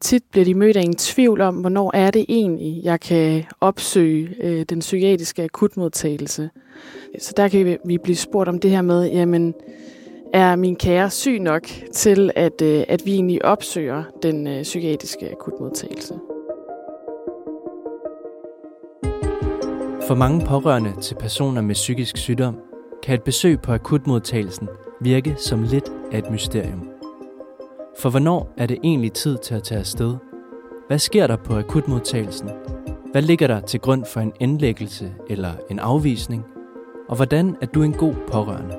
Tit bliver de mødt af en tvivl om, hvornår er det egentlig, jeg kan opsøge øh, den psykiatriske akutmodtagelse. Så der kan vi blive spurgt om det her med, jamen, er min kære syg nok til, at, øh, at vi egentlig opsøger den øh, psykiatriske akutmodtagelse? For mange pårørende til personer med psykisk sygdom kan et besøg på akutmodtagelsen virke som lidt af et mysterium. For hvornår er det egentlig tid til at tage afsted? Hvad sker der på akutmodtagelsen? Hvad ligger der til grund for en indlæggelse eller en afvisning? Og hvordan er du en god pårørende?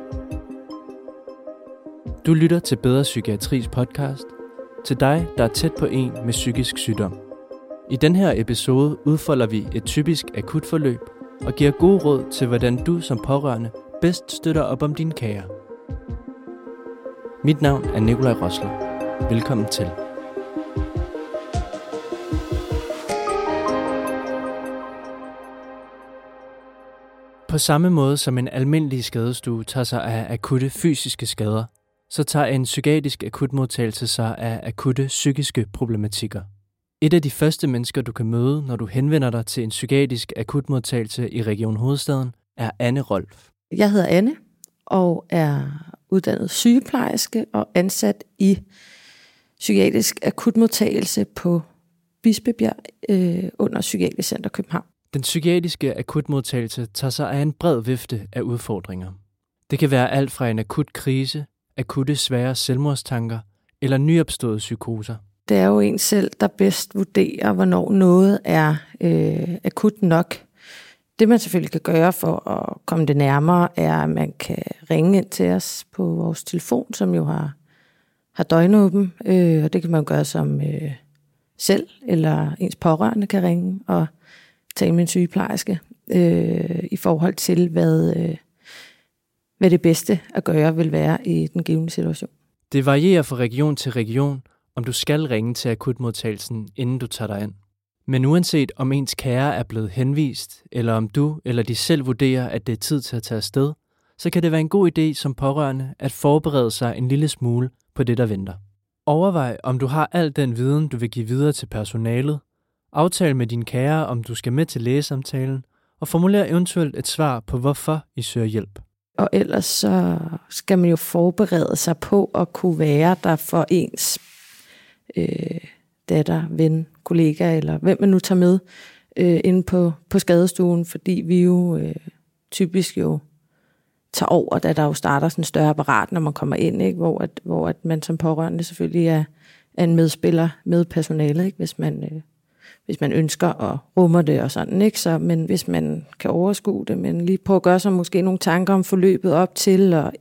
Du lytter til Bedre Psykiatris podcast, til dig, der er tæt på en med psykisk sygdom. I den her episode udfolder vi et typisk akutforløb og giver gode råd til, hvordan du som pårørende bedst støtter op om dine kære. Mit navn er Nikolaj Rosler. Velkommen til. På samme måde som en almindelig skadestue tager sig af akutte fysiske skader, så tager en psykiatrisk akutmodtagelse sig af akutte psykiske problematikker. Et af de første mennesker, du kan møde, når du henvender dig til en psykiatrisk akutmodtagelse i Region Hovedstaden, er Anne Rolf. Jeg hedder Anne og er uddannet sygeplejerske og ansat i psykiatrisk akutmodtagelse på Bispebjerg øh, under Psykiatrisk Center København. Den psykiatriske akutmodtagelse tager sig af en bred vifte af udfordringer. Det kan være alt fra en akut krise, akutte svære selvmordstanker eller nyopståede psykoser. Det er jo en selv, der bedst vurderer, hvornår noget er øh, akut nok. Det man selvfølgelig kan gøre for at komme det nærmere, er, at man kan ringe ind til os på vores telefon, som jo har har døgnåben, øh, og det kan man gøre som øh, selv, eller ens pårørende kan ringe og tale med en sygeplejerske øh, i forhold til, hvad, øh, hvad det bedste at gøre vil være i den givende situation. Det varierer fra region til region, om du skal ringe til akutmodtagelsen, inden du tager dig ind. Men uanset om ens kære er blevet henvist, eller om du eller de selv vurderer, at det er tid til at tage afsted, så kan det være en god idé som pårørende at forberede sig en lille smule på det, der venter. Overvej, om du har al den viden, du vil give videre til personalet. Aftal med din kære, om du skal med til lægesamtalen, og formuler eventuelt et svar på, hvorfor I søger hjælp. Og ellers så skal man jo forberede sig på at kunne være der for ens øh, datter, ven, kollega, eller hvem man nu tager med øh, inde på, på skadestuen, fordi vi jo øh, typisk jo tager over, da der jo starter sådan en større apparat, når man kommer ind, ikke? Hvor, at, hvor at man som pårørende selvfølgelig er, er en medspiller med personalet, ikke? Hvis, man, øh, hvis man ønsker og rummer det og sådan. Ikke? Så, men hvis man kan overskue det, men lige prøve at gøre sig måske nogle tanker om forløbet op til, og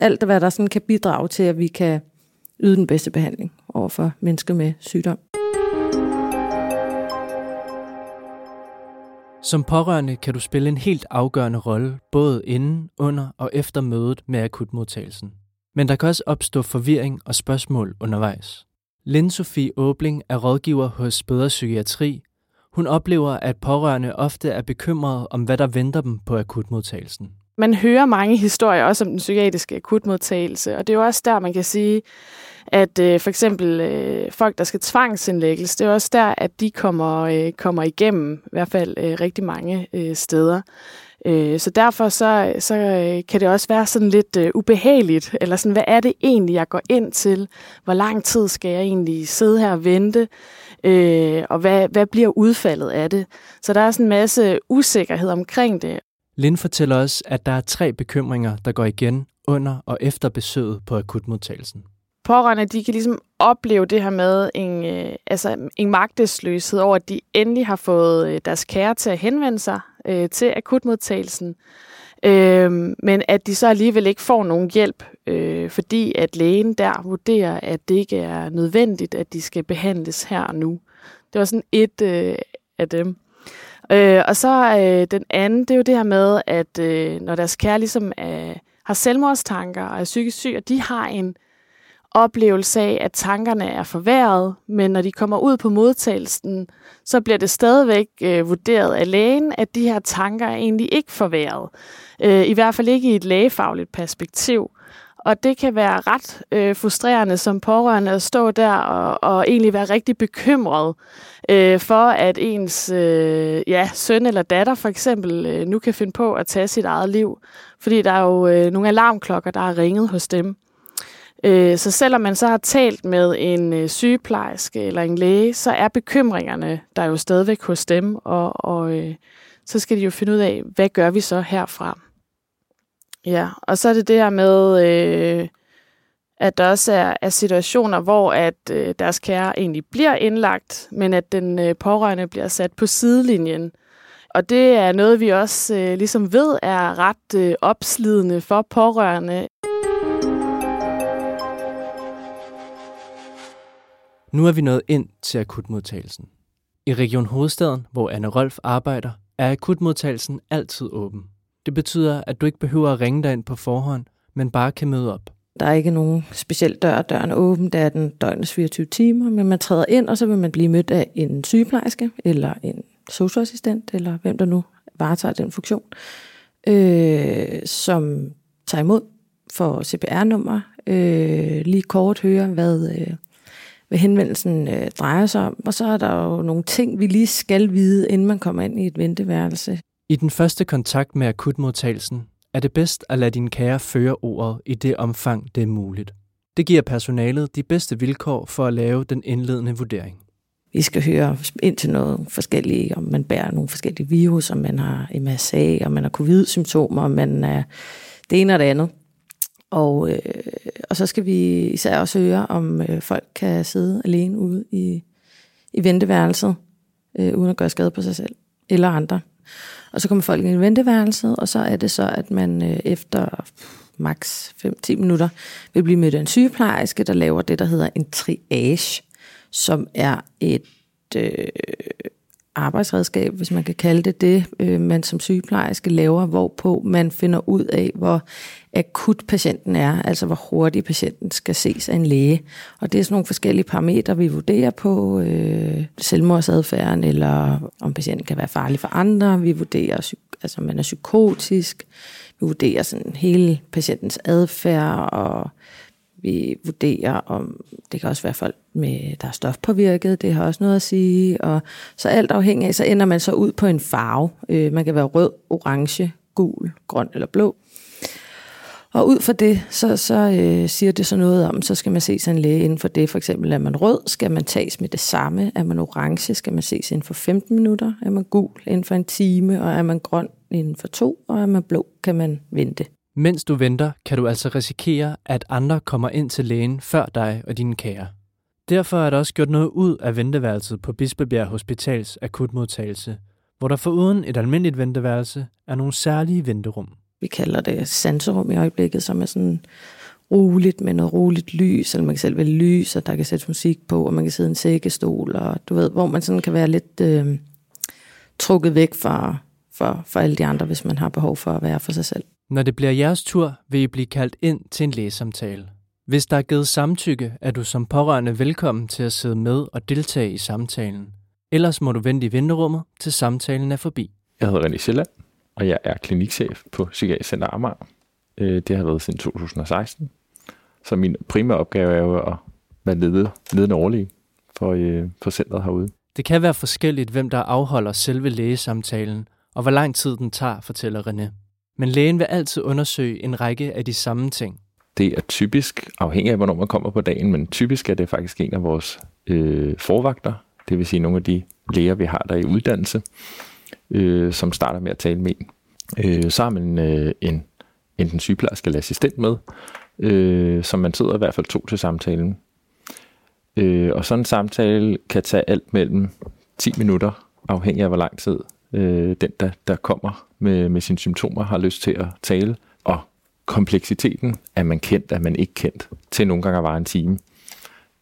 alt hvad der sådan kan bidrage til, at vi kan yde den bedste behandling over for mennesker med sygdom. Som pårørende kan du spille en helt afgørende rolle, både inden, under og efter mødet med akutmodtagelsen. Men der kan også opstå forvirring og spørgsmål undervejs. Linn Sofie Åbling er rådgiver hos Bedre Psykiatri. Hun oplever, at pårørende ofte er bekymrede om, hvad der venter dem på akutmodtagelsen. Man hører mange historier også om den psykiatriske akutmodtagelse, og det er jo også der, man kan sige, at øh, for eksempel øh, folk, der skal tvangsindlægges, det er også der, at de kommer, øh, kommer igennem, i hvert fald øh, rigtig mange øh, steder. Øh, så derfor så, så øh, kan det også være sådan lidt øh, ubehageligt, eller sådan, hvad er det egentlig, jeg går ind til? Hvor lang tid skal jeg egentlig sidde her og vente? Øh, og hvad, hvad bliver udfaldet af det? Så der er sådan en masse usikkerhed omkring det. Lind fortæller os, at der er tre bekymringer, der går igen under og efter besøget på akutmodtagelsen pårørende, de kan ligesom opleve det her med en, øh, altså en magtesløshed over, at de endelig har fået øh, deres kære til at henvende sig øh, til akutmodtagelsen, øh, men at de så alligevel ikke får nogen hjælp, øh, fordi at lægen der vurderer, at det ikke er nødvendigt, at de skal behandles her og nu. Det var sådan et øh, af dem. Øh, og så øh, den anden, det er jo det her med, at øh, når deres kære ligesom er, har selvmordstanker og er psykisk syg, og de har en oplevelse af, at tankerne er forværret, men når de kommer ud på modtagelsen, så bliver det stadigvæk øh, vurderet af lægen, at de her tanker er egentlig ikke forværret. Øh, I hvert fald ikke i et lægefagligt perspektiv. Og det kan være ret øh, frustrerende som pårørende at stå der og, og egentlig være rigtig bekymret øh, for, at ens øh, ja, søn eller datter for eksempel øh, nu kan finde på at tage sit eget liv. Fordi der er jo øh, nogle alarmklokker, der er ringet hos dem. Øh, så selvom man så har talt med en øh, sygeplejerske eller en læge, så er bekymringerne der jo stadigvæk hos dem, og, og øh, så skal de jo finde ud af, hvad gør vi så herfra? Ja, og så er det det her med, øh, at der også er, er situationer, hvor at øh, deres kære egentlig bliver indlagt, men at den øh, pårørende bliver sat på sidelinjen. Og det er noget, vi også øh, ligesom ved er ret øh, opslidende for pårørende. Nu er vi nået ind til akutmodtagelsen. I Region Hovedstaden, hvor Anne Rolf arbejder, er akutmodtagelsen altid åben. Det betyder, at du ikke behøver at ringe dig ind på forhånd, men bare kan møde op. Der er ikke nogen speciel dør. Døren er åben, der er den døgnets 24 timer, men man træder ind, og så vil man blive mødt af en sygeplejerske, eller en socialassistent, eller hvem der nu varetager den funktion, øh, som tager imod for CPR-nummer, øh, lige kort høre, hvad, øh, hvad henvendelsen øh, drejer sig om, og så er der jo nogle ting, vi lige skal vide, inden man kommer ind i et venteværelse. I den første kontakt med akutmodtagelsen er det bedst at lade din kære føre ordet i det omfang, det er muligt. Det giver personalet de bedste vilkår for at lave den indledende vurdering. Vi skal høre ind til noget forskellige, om man bærer nogle forskellige virus, om man har MRSA, om man har covid-symptomer, om man er det ene og det andet. Og, øh, og så skal vi især også høre, om øh, folk kan sidde alene ude i, i venteværelset, øh, uden at gøre skade på sig selv eller andre. Og så kommer folk ind i venteværelset, og så er det så, at man øh, efter maks 5-10 minutter vil blive mødt af en sygeplejerske, der laver det, der hedder en triage, som er et øh, arbejdsredskab, hvis man kan kalde det det, øh, man som sygeplejerske laver, hvorpå man finder ud af, hvor akut patienten er, altså hvor hurtigt patienten skal ses af en læge. Og det er sådan nogle forskellige parametre, vi vurderer på, øh, selvmordsadfærden, eller om patienten kan være farlig for andre. Vi vurderer, altså om man er psykotisk. Vi vurderer sådan hele patientens adfærd, og vi vurderer, om det kan også være folk, med, der er stofpåvirket, det har også noget at sige. Og så alt afhængig af, så ender man så ud på en farve. Øh, man kan være rød, orange, gul, grøn eller blå. Og ud fra det, så, så øh, siger det så noget om, så skal man se sig en læge inden for det. For eksempel er man rød, skal man tages med det samme. Er man orange, skal man ses inden for 15 minutter. Er man gul inden for en time, og er man grøn inden for to, og er man blå, kan man vente. Mens du venter, kan du altså risikere, at andre kommer ind til lægen før dig og dine kære. Derfor er der også gjort noget ud af venteværelset på Bispebjerg Hospitals akutmodtagelse, hvor der foruden et almindeligt venteværelse er nogle særlige venterum. Vi kalder det sanserum i øjeblikket, som er sådan roligt med noget roligt lys, eller man kan selv vælge lys, og der kan sætte musik på, og man kan sidde i en sækkestol, og du ved, hvor man sådan kan være lidt øh, trukket væk fra, for, for alle de andre, hvis man har behov for at være for sig selv. Når det bliver jeres tur, vil I blive kaldt ind til en lægesamtale. Hvis der er givet samtykke, er du som pårørende velkommen til at sidde med og deltage i samtalen. Ellers må du vente i venterummet, til samtalen er forbi. Jeg hedder René Sjælland, og jeg er klinikchef på Psykiatrisk Center Amager. Øh, det har været siden 2016. Så min primære opgave er jo at være lede, ledende overlæge for, øh, for centret herude. Det kan være forskelligt, hvem der afholder selve lægesamtalen, og hvor lang tid den tager, fortæller René. Men lægen vil altid undersøge en række af de samme ting. Det er typisk, afhængig af hvornår man kommer på dagen, men typisk er det faktisk en af vores øh, forvagter, det vil sige nogle af de læger, vi har der i uddannelse, øh, som starter med at tale med en. Øh, så har man øh, en enten sygeplejerske eller assistent med, øh, som man sidder i hvert fald to til samtalen. Øh, og sådan en samtale kan tage alt mellem 10 minutter, afhængig af hvor lang tid øh, den, der, der kommer med, med sine symptomer, har lyst til at tale. Og kompleksiteten, er man kendt, er man ikke kendt, til nogle gange at vare en time.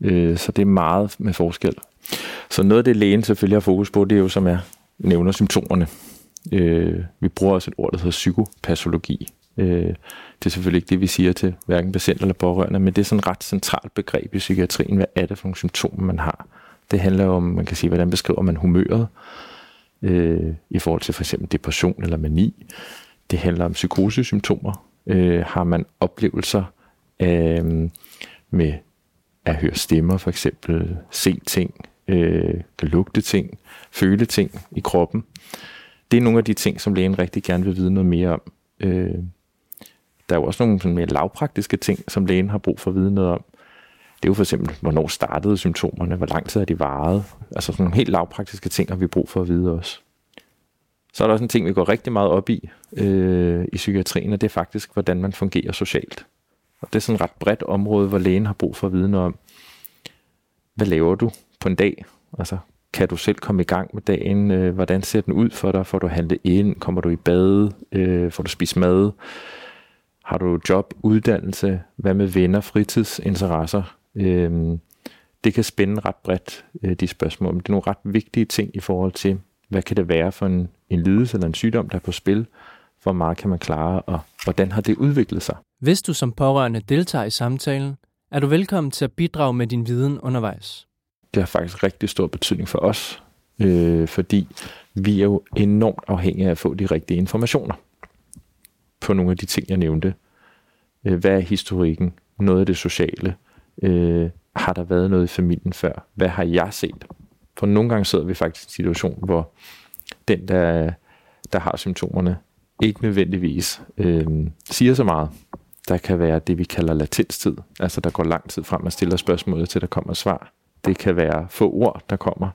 Øh, så det er meget med forskel. Så noget af det, lægen selvfølgelig har fokus på, det er jo, som jeg nævner, symptomerne. Øh, vi bruger også et ord, der hedder psykopatologi. Øh, det er selvfølgelig ikke det, vi siger til hverken patienter eller pårørende, men det er sådan et ret centralt begreb i psykiatrien. Hvad er det for nogle symptomer, man har? Det handler om, man kan sige, hvordan beskriver man humøret øh, i forhold til for eksempel depression eller mani. Det handler om psykosesymptomer. Øh, har man oplevelser øh, med at høre stemmer for eksempel, se ting, øh, lugte ting, føle ting i kroppen. Det er nogle af de ting, som lægen rigtig gerne vil vide noget mere om. Øh, der er jo også nogle sådan mere lavpraktiske ting, som lægen har brug for at vide noget om. Det er jo for eksempel, hvornår startede symptomerne, hvor lang tid har de varet. Altså sådan nogle helt lavpraktiske ting har vi brug for at vide også. Så er der også en ting, vi går rigtig meget op i øh, i psykiatrien, og det er faktisk, hvordan man fungerer socialt. Og det er sådan et ret bredt område, hvor lægen har brug for at vide noget om, hvad laver du på en dag? Altså, kan du selv komme i gang med dagen? Øh, hvordan ser den ud for dig? Får du handlet ind? Kommer du i bad? Øh, får du spist mad? Har du job, uddannelse? Hvad med venner, fritidsinteresser? Øh, det kan spænde ret bredt, øh, de spørgsmål. Men det er nogle ret vigtige ting i forhold til, hvad kan det være for en, en lidelse eller en sygdom, der er på spil? Hvor meget kan man klare, og hvordan har det udviklet sig? Hvis du som pårørende deltager i samtalen, er du velkommen til at bidrage med din viden undervejs. Det har faktisk rigtig stor betydning for os, øh, fordi vi er jo enormt afhængige af at få de rigtige informationer på nogle af de ting, jeg nævnte. Øh, hvad er historikken? Noget af det sociale? Øh, har der været noget i familien før? Hvad har jeg set? For nogle gange sidder vi faktisk i en situation, hvor den, der, der har symptomerne, ikke nødvendigvis øh, siger så meget. Der kan være det, vi kalder latenstid. Altså, der går lang tid frem at stille spørgsmålet, til der kommer svar. Det kan være få ord, der kommer,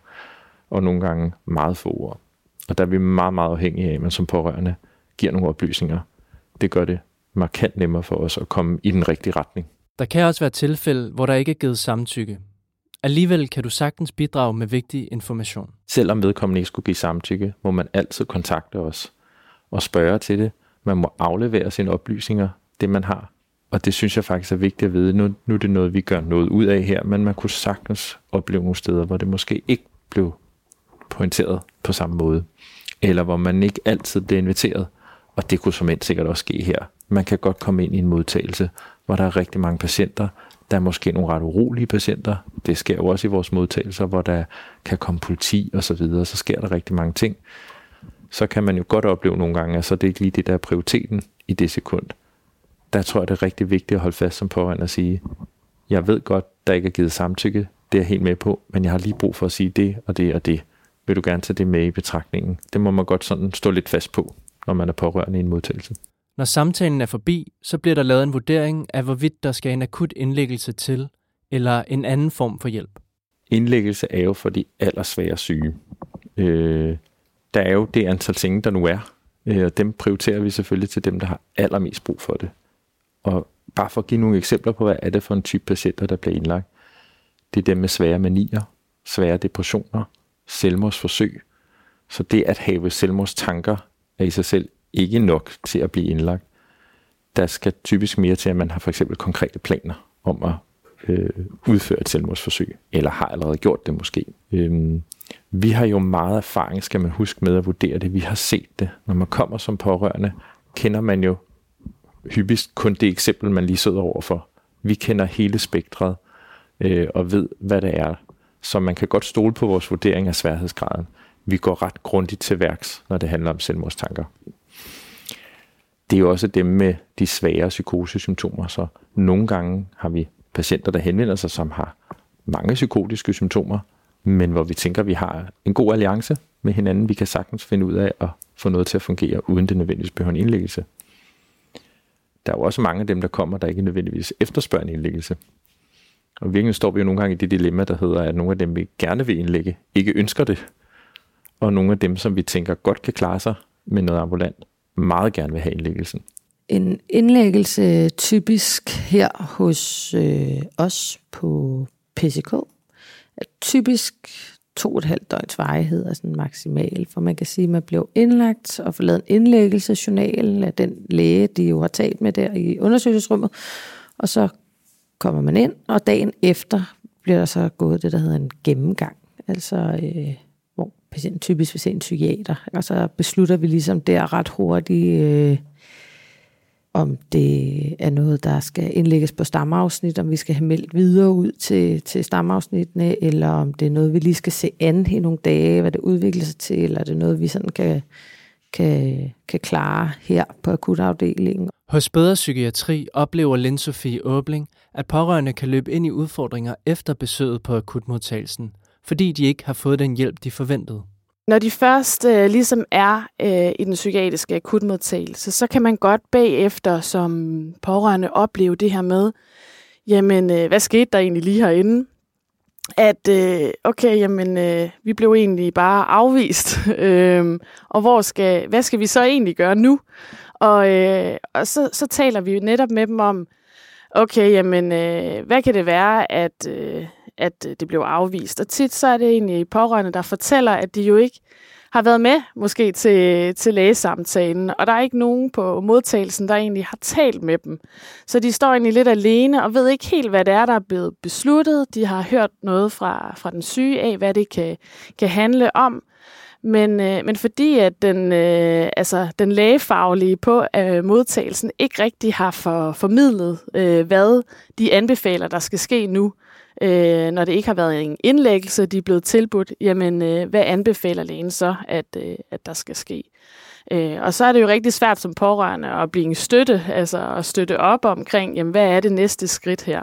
og nogle gange meget få ord. Og der er vi meget, meget afhængige af, at man som pårørende giver nogle oplysninger. Det gør det markant nemmere for os at komme i den rigtige retning. Der kan også være tilfælde, hvor der ikke er givet samtykke. Alligevel kan du sagtens bidrage med vigtig information. Selvom vedkommende ikke skulle give samtykke, må man altid kontakte os og spørge til det. Man må aflevere sine oplysninger, det man har. Og det synes jeg faktisk er vigtigt at vide. Nu, nu er det noget, vi gør noget ud af her, men man kunne sagtens opleve nogle steder, hvor det måske ikke blev pointeret på samme måde. Eller hvor man ikke altid blev inviteret. Og det kunne som sikkert også ske her. Man kan godt komme ind i en modtagelse, hvor der er rigtig mange patienter. Der er måske nogle ret urolige patienter. Det sker jo også i vores modtagelser, hvor der kan komme politi og så videre. Så sker der rigtig mange ting. Så kan man jo godt opleve nogle gange, at så det er ikke lige det, der er prioriteten i det sekund der tror jeg, det er rigtig vigtigt at holde fast som pårørende og sige, jeg ved godt, der ikke er givet samtykke, det er jeg helt med på, men jeg har lige brug for at sige det og det og det. Vil du gerne tage det med i betragtningen? Det må man godt sådan stå lidt fast på, når man er pårørende i en modtagelse. Når samtalen er forbi, så bliver der lavet en vurdering af, hvorvidt der skal en akut indlæggelse til, eller en anden form for hjælp. Indlæggelse er jo for de allersvære syge. Øh, der er jo det antal senge, der nu er, øh, og dem prioriterer vi selvfølgelig til dem, der har allermest brug for det. Og bare for at give nogle eksempler på, hvad er det for en type patienter, der bliver indlagt. Det er dem med svære manier, svære depressioner, selvmordsforsøg. Så det at have selvmordstanker er i sig selv ikke nok til at blive indlagt. Der skal typisk mere til, at man har for eksempel konkrete planer om at øh, udføre et selvmordsforsøg, eller har allerede gjort det måske. Øhm, vi har jo meget erfaring, skal man huske med at vurdere det. Vi har set det. Når man kommer som pårørende, kender man jo hyppigst kun det eksempel, man lige sidder overfor. Vi kender hele spektret øh, og ved, hvad det er. Så man kan godt stole på vores vurdering af sværhedsgraden. Vi går ret grundigt til værks, når det handler om selvmordstanker. Det er jo også dem med de svære psykosesymptomer, så nogle gange har vi patienter, der henvender sig, som har mange psykotiske symptomer, men hvor vi tænker, at vi har en god alliance med hinanden. Vi kan sagtens finde ud af at få noget til at fungere, uden det nødvendigvis behøver en indlæggelse der er jo også mange af dem, der kommer, der ikke nødvendigvis efterspørger en indlæggelse. Og virkelig står vi jo nogle gange i det dilemma, der hedder, at nogle af dem, vi gerne vil indlægge, ikke ønsker det. Og nogle af dem, som vi tænker godt kan klare sig med noget ambulant, meget gerne vil have indlæggelsen. En indlæggelse typisk her hos øh, os på PCK er typisk to og et halvt døgns varighed er sådan maksimal, for man kan sige, at man blev indlagt og får lavet en indlæggelsesjournal af den læge, de jo har talt med der i undersøgelsesrummet, og så kommer man ind, og dagen efter bliver der så gået det, der hedder en gennemgang, altså øh, patienten typisk vil se en psykiater, og så beslutter vi ligesom der ret hurtigt, øh, om det er noget, der skal indlægges på stamafsnit, om vi skal have meldt videre ud til, til stamafsnittene, eller om det er noget, vi lige skal se an i nogle dage, hvad det udvikler sig til, eller er det noget, vi sådan kan, kan, kan klare her på akutafdelingen. Hos Bedre Psykiatri oplever Lind Sofie Åbling, at pårørende kan løbe ind i udfordringer efter besøget på akutmodtagelsen, fordi de ikke har fået den hjælp, de forventede. Når de først øh, ligesom er øh, i den psykiatriske akutmodtagelse, så kan man godt bagefter som pårørende opleve det her med, jamen, øh, hvad skete der egentlig lige herinde? At, øh, okay, jamen, øh, vi blev egentlig bare afvist, øh, og hvor skal, hvad skal vi så egentlig gøre nu? Og, øh, og så, så taler vi netop med dem om, okay, jamen, øh, hvad kan det være, at... Øh, at øh, det blev afvist. Og tit så er det egentlig pårørende, der fortæller, at de jo ikke har været med måske til, til lægesamtalen, og der er ikke nogen på modtagelsen, der egentlig har talt med dem. Så de står egentlig lidt alene og ved ikke helt, hvad det er, der er blevet besluttet. De har hørt noget fra, fra den syge af, hvad det kan, kan handle om. Men, øh, men fordi at den, øh, altså, den lægefaglige på øh, modtagelsen ikke rigtig har for, formidlet, øh, hvad de anbefaler, der skal ske nu, øh, når det ikke har været en indlæggelse, de er blevet tilbudt, jamen øh, hvad anbefaler lægen så, at, øh, at der skal ske? Øh, og så er det jo rigtig svært som pårørende at blive en støtte, altså at støtte op omkring, jamen hvad er det næste skridt her?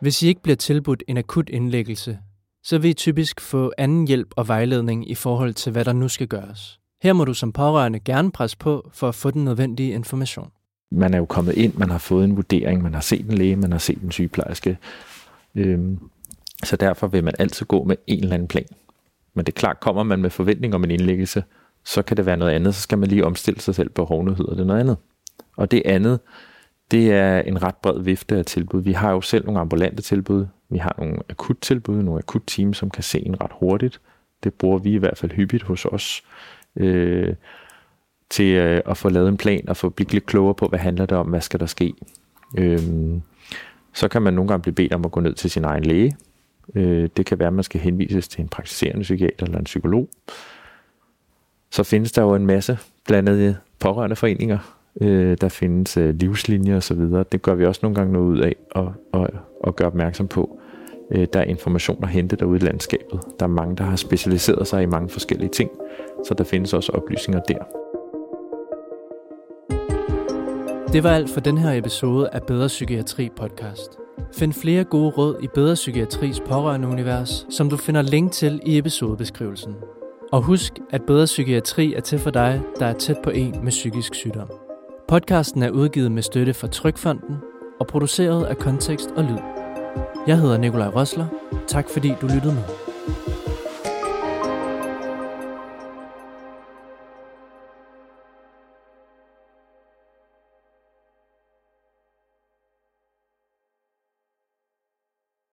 Hvis I ikke bliver tilbudt en akut indlæggelse, så vil I typisk få anden hjælp og vejledning i forhold til, hvad der nu skal gøres. Her må du som pårørende gerne presse på for at få den nødvendige information man er jo kommet ind, man har fået en vurdering, man har set en læge, man har set en sygeplejerske. Øhm, så derfor vil man altid gå med en eller anden plan. Men det er klart, kommer man med forventning om en indlæggelse, så kan det være noget andet, så skal man lige omstille sig selv på hovne, hedder det noget andet. Og det andet, det er en ret bred vifte af tilbud. Vi har jo selv nogle ambulante tilbud, vi har nogle akut tilbud, nogle akut team, som kan se en ret hurtigt. Det bruger vi i hvert fald hyppigt hos os. Øh, til øh, at få lavet en plan og få blive lidt klogere på, hvad handler det om, hvad skal der ske. Øhm, så kan man nogle gange blive bedt om at gå ned til sin egen læge. Øh, det kan være, at man skal henvises til en praktiserende psykiater eller en psykolog. Så findes der jo en masse blandede pårørende foreninger. Øh, der findes øh, livslinjer osv. Det gør vi også nogle gange noget ud af og, og, og gøre opmærksom på. Øh, der er information at hente derude i landskabet. Der er mange, der har specialiseret sig i mange forskellige ting, så der findes også oplysninger der. Det var alt for den her episode af Bedre Psykiatri podcast. Find flere gode råd i Bedre Psykiatris pårørende univers, som du finder link til i episodebeskrivelsen. Og husk, at Bedre Psykiatri er til for dig, der er tæt på en med psykisk sygdom. Podcasten er udgivet med støtte fra Trykfonden og produceret af Kontekst og Lyd. Jeg hedder Nikolaj Rosler. Tak fordi du lyttede med.